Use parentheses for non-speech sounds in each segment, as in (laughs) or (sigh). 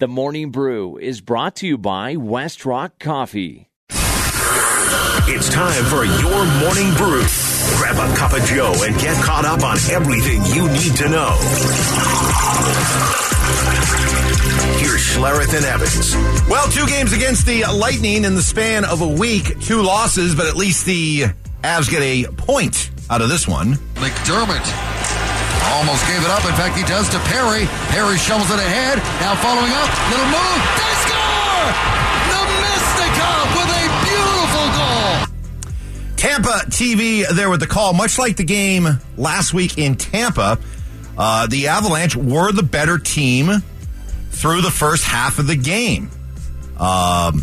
The Morning Brew is brought to you by West Rock Coffee. It's time for your morning brew. Grab a cup of Joe and get caught up on everything you need to know. Here's Schlereth and Evans. Well, two games against the Lightning in the span of a week, two losses, but at least the Avs get a point out of this one. McDermott almost gave it up. In fact, he does to Perry. Perry shovels it ahead. Now following up, little move. They score! The with a beautiful goal. Tampa TV there with the call, much like the game last week in Tampa. Uh, the Avalanche were the better team through the first half of the game. Um,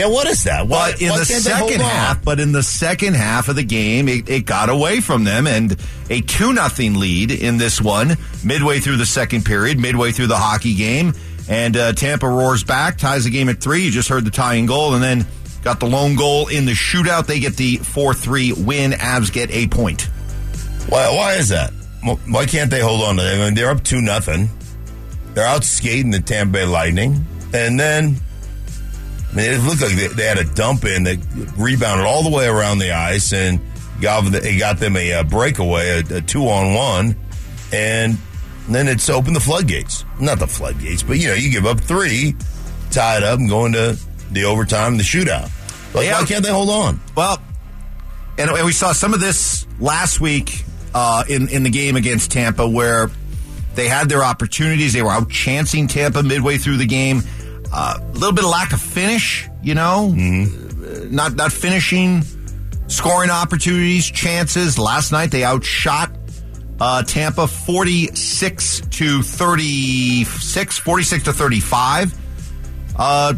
Yeah, what is that? Why, but in the can't they hold second half, but in the second half of the game, it, it got away from them, and a two nothing lead in this one midway through the second period, midway through the hockey game, and uh, Tampa roars back, ties the game at three. You just heard the tying goal, and then got the lone goal in the shootout. They get the four three win. Avs get a point. Why, why is that? Why can't they hold on to them? I mean, they're up two nothing. They're out skating the Tampa Bay Lightning, and then I mean, it looked like they, they had a dump in that rebounded all the way around the ice and got it got them a, uh breakaway, a, a two on one, and then it's opened the floodgates. Not the floodgates, but you know, you give up three, tie it up, and go into the overtime, the shootout. Like, Yeah. why can't they hold on? Well, and, and we saw some of this last week uh, in in the game against Tampa, where they had their opportunities. They were out chancing Tampa midway through the game. Uh, A little bit of lack of finish, you know, Uh, not not finishing, scoring opportunities, chances. Last night they outshot uh, Tampa 46 to 36, 46 to 35. Uh,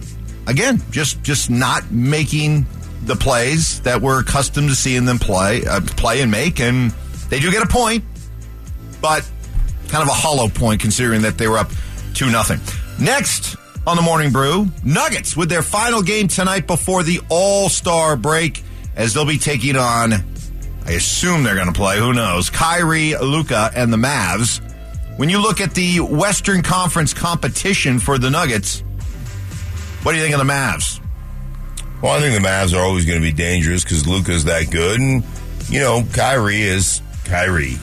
again, just just not making the plays that we're accustomed to seeing them play, uh, play and make, and they do get a point, but kind of a hollow point considering that they were up two nothing. Next on the morning brew, Nuggets with their final game tonight before the All Star break, as they'll be taking on. I assume they're going to play. Who knows? Kyrie, Luka, and the Mavs. When you look at the Western Conference competition for the Nuggets, what do you think of the Mavs? Well, I think the Mavs are always going to be dangerous because Luka's that good, and you know Kyrie is Kyrie,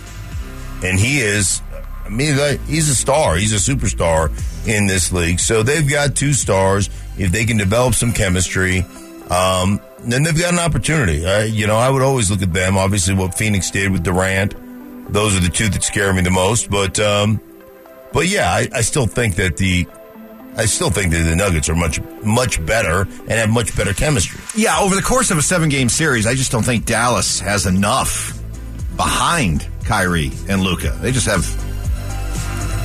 and he is. I mean, like, he's a star. He's a superstar in this league. So they've got two stars. If they can develop some chemistry, um, then they've got an opportunity. Uh, you know, I would always look at them. Obviously, what Phoenix did with Durant, those are the two that scare me the most. But, um, but yeah, I, I still think that the I still think that the Nuggets are much much better and have much better chemistry. Yeah, over the course of a seven game series, I just don't think Dallas has enough behind Kyrie and Luka. They just have,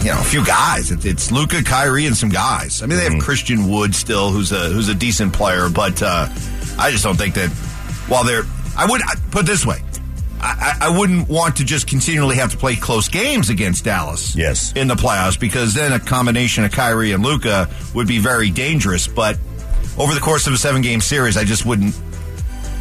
you know, a few guys. It's, it's Luka, Kyrie, and some guys. I mean, they have Christian Wood still, who's a who's a decent player, but uh, I just don't think that while they're, I would I- put it this way. I, I I wouldn't want to just continually have to play close games against Dallas. Yes. In the playoffs, because then a combination of Kyrie and Luka would be very dangerous. But over the course of a seven game series, I just wouldn't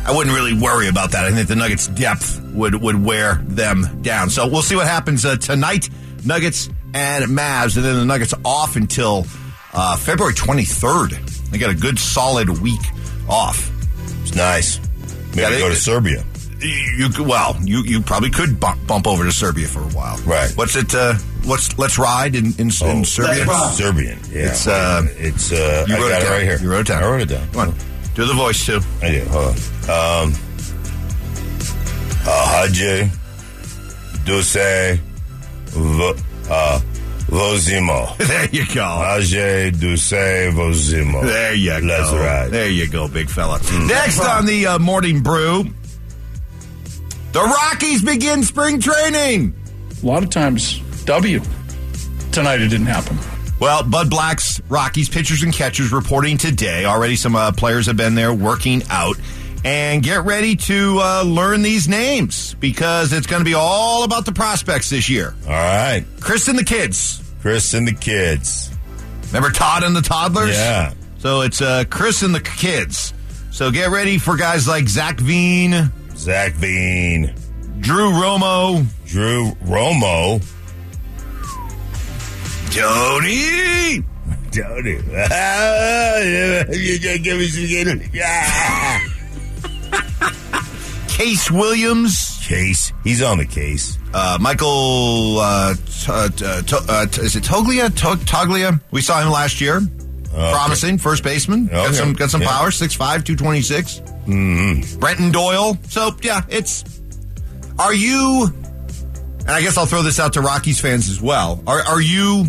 I wouldn't really worry about that. I think the Nuggets' depth would would wear them down. So we'll see what happens uh, tonight. Nuggets and Mavs, and then the Nuggets off until uh, February 23rd. They got a good solid week off. It's nice. Maybe Yeah, they- go to Serbia. You could- well, you you probably could bump, bump over to Serbia for a while. Right. What's it? Uh, what's let's ride in in, in Serbia? Serbian. Yeah. It's, uh, it's uh, You wrote got it it, right here. You wrote it down. I wrote it down. Come on, do the voice too. I do. Hold on. Um, uh, Hadje Duse v- uh, (laughs) Vozimo. There you go. Hadje Duse Vozimo. There you Let's go. ride. There you go, big fella. Next on the uh, morning brew, the Rockies begin spring training. A lot of times, W. Tonight it didn't happen. Well, Bud Black's Rockies pitchers and catchers reporting today. Already some uh, players have been there working out. And get ready to uh, learn these names because it's going to be all about the prospects this year. All right. Chris and the kids. Chris and the kids. Remember Todd and the toddlers? Yeah. So it's uh, Chris and the kids. So get ready for guys like Zach Veen, Zach Veen. Drew Romo, Drew Romo. Tony, told you. you just give me some (laughs) Yeah. Case Williams, Case. He's on the case. uh, Michael, uh, t- uh, t- uh, t- is it Toglia? To- Toglia? We saw him last year. Promising first baseman. Got some got some Yeah. power. 6'5", 226. Mm-hmm. Brenton Doyle. So yeah, it's. Are you? And I guess I'll throw this out to Rockies fans as well. Are are you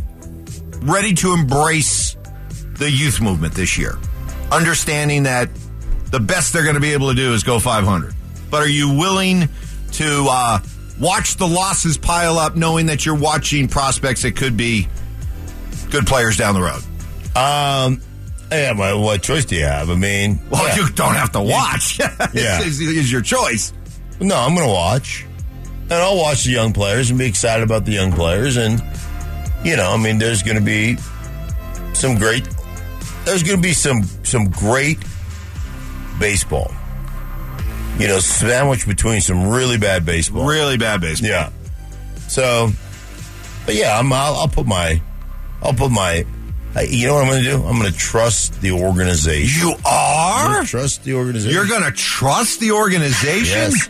ready to embrace the youth movement this year, understanding that the best they're going to be able to do is go 500? But are you willing to uh, watch the losses pile up, knowing that you're watching prospects that could be good players down the road? Um, yeah, but what choice do you have? I mean, Well, yeah. you don't have to watch. (laughs) Yeah. it's, it's your choice. No, I'm going to watch. And I'll watch the young players and be excited about the young players. And, you know, I mean, there's going to be some great, there's going to be some, some great baseball. You know, sandwiched between some really bad baseball. Really bad baseball. Yeah. So, but yeah, I'm, I'll, I'll put my, I'll put my, I, you know what I'm going to do? I'm going to trust the organization. You I'm are? gonna trust the organization. You're going to trust the organization? Yes.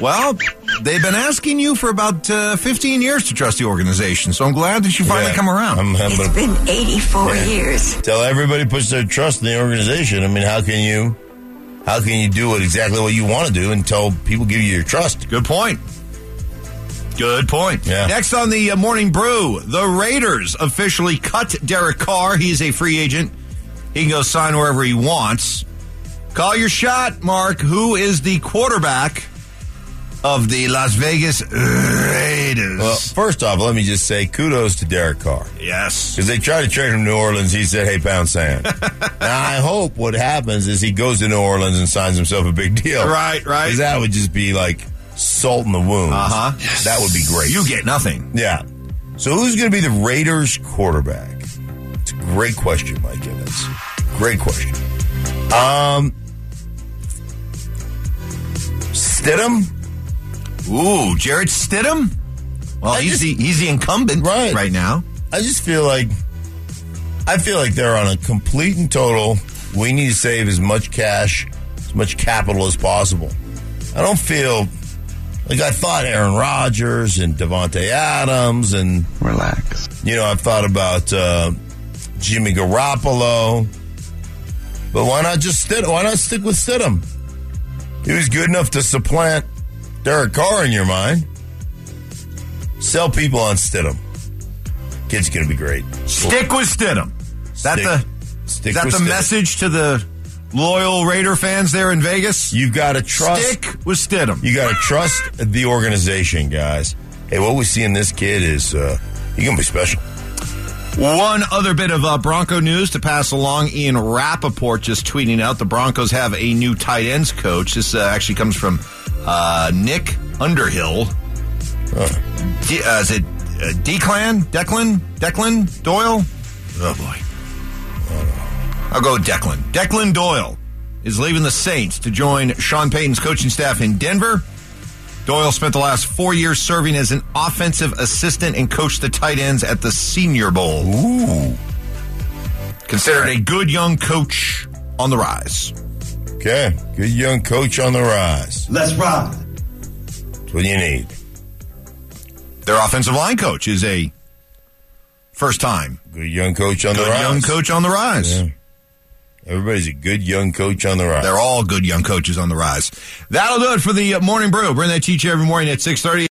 Well, they've been asking you for about uh, 15 years to trust the organization, so I'm glad that you finally Yeah. come around. I'm, I'm It's gonna been 84 years. tell everybody puts their trust in the organization. I mean, how can you, how can you do it exactly what you want to do until people give you your trust? Good point. Good point. Yeah. Next on the uh, Morning Brew, the Raiders officially cut Derek Carr. He's a free agent. He can go sign wherever he wants. Call your shot, Mark. Who is the quarterback of the Las Vegas Raiders? Well, first off, let me just say kudos to Derek Carr. yes. Because they tried to trade him to New Orleans. He said, hey, pound sand. (laughs) now, I hope what happens is he goes to New Orleans and signs himself a big deal. Right, right. that would just be like salt in the wound. Uh-huh. That would be great. You get nothing. Yeah. So who's going to be the Raiders quarterback? It's a great question, Mike Evans. Great question. Um, Stidham? Ooh, Jarrett Stidham? Well, I he's just- the he's the incumbent Right. right now. I just feel like I feel like they're on a complete and total. We need to save as much cash, as much capital as possible. I don't feel like I thought Aaron Rodgers and Davante Adams and Relax. You know, I've thought about uh, Jimmy Garoppolo, but why not just Stidham? Why not stick with Stidham? He was good enough to supplant Derek Carr in your mind. Sell people on Stidham. Kid's going to be great. Stick with Stidham. That's that the stick is that the Stidham. message to the loyal Raider fans there in Vegas? You've got to trust. Stick with Stidham. You got to trust the organization, guys. Hey, what we see in this kid is uh, he's going to be special. One other bit of uh, Bronco news to pass along. Ian Rapoport just tweeting out the Broncos have a new tight ends coach. This uh, actually comes from uh, Nick Underhill. D- uh, is it uh, Declan? Declan? Declan Doyle? Oh, boy. I'll go with Declan. Declan Doyle is leaving the Saints to join Sean Payton's coaching staff in Denver. Doyle spent the last four years serving as an offensive assistant and coached the tight ends at the Senior Bowl. Ooh. Considered a good young coach on the rise. Okay. Good young coach on the rise. Let's ride. That's what you need. Their offensive line coach is a first time Good young coach on good the rise. young coach on the rise. Yeah. Everybody's a good young coach on the rise. They're all good young coaches on the rise. That'll do it for the uh, morning brew. Bring that teach you every morning at six thirty.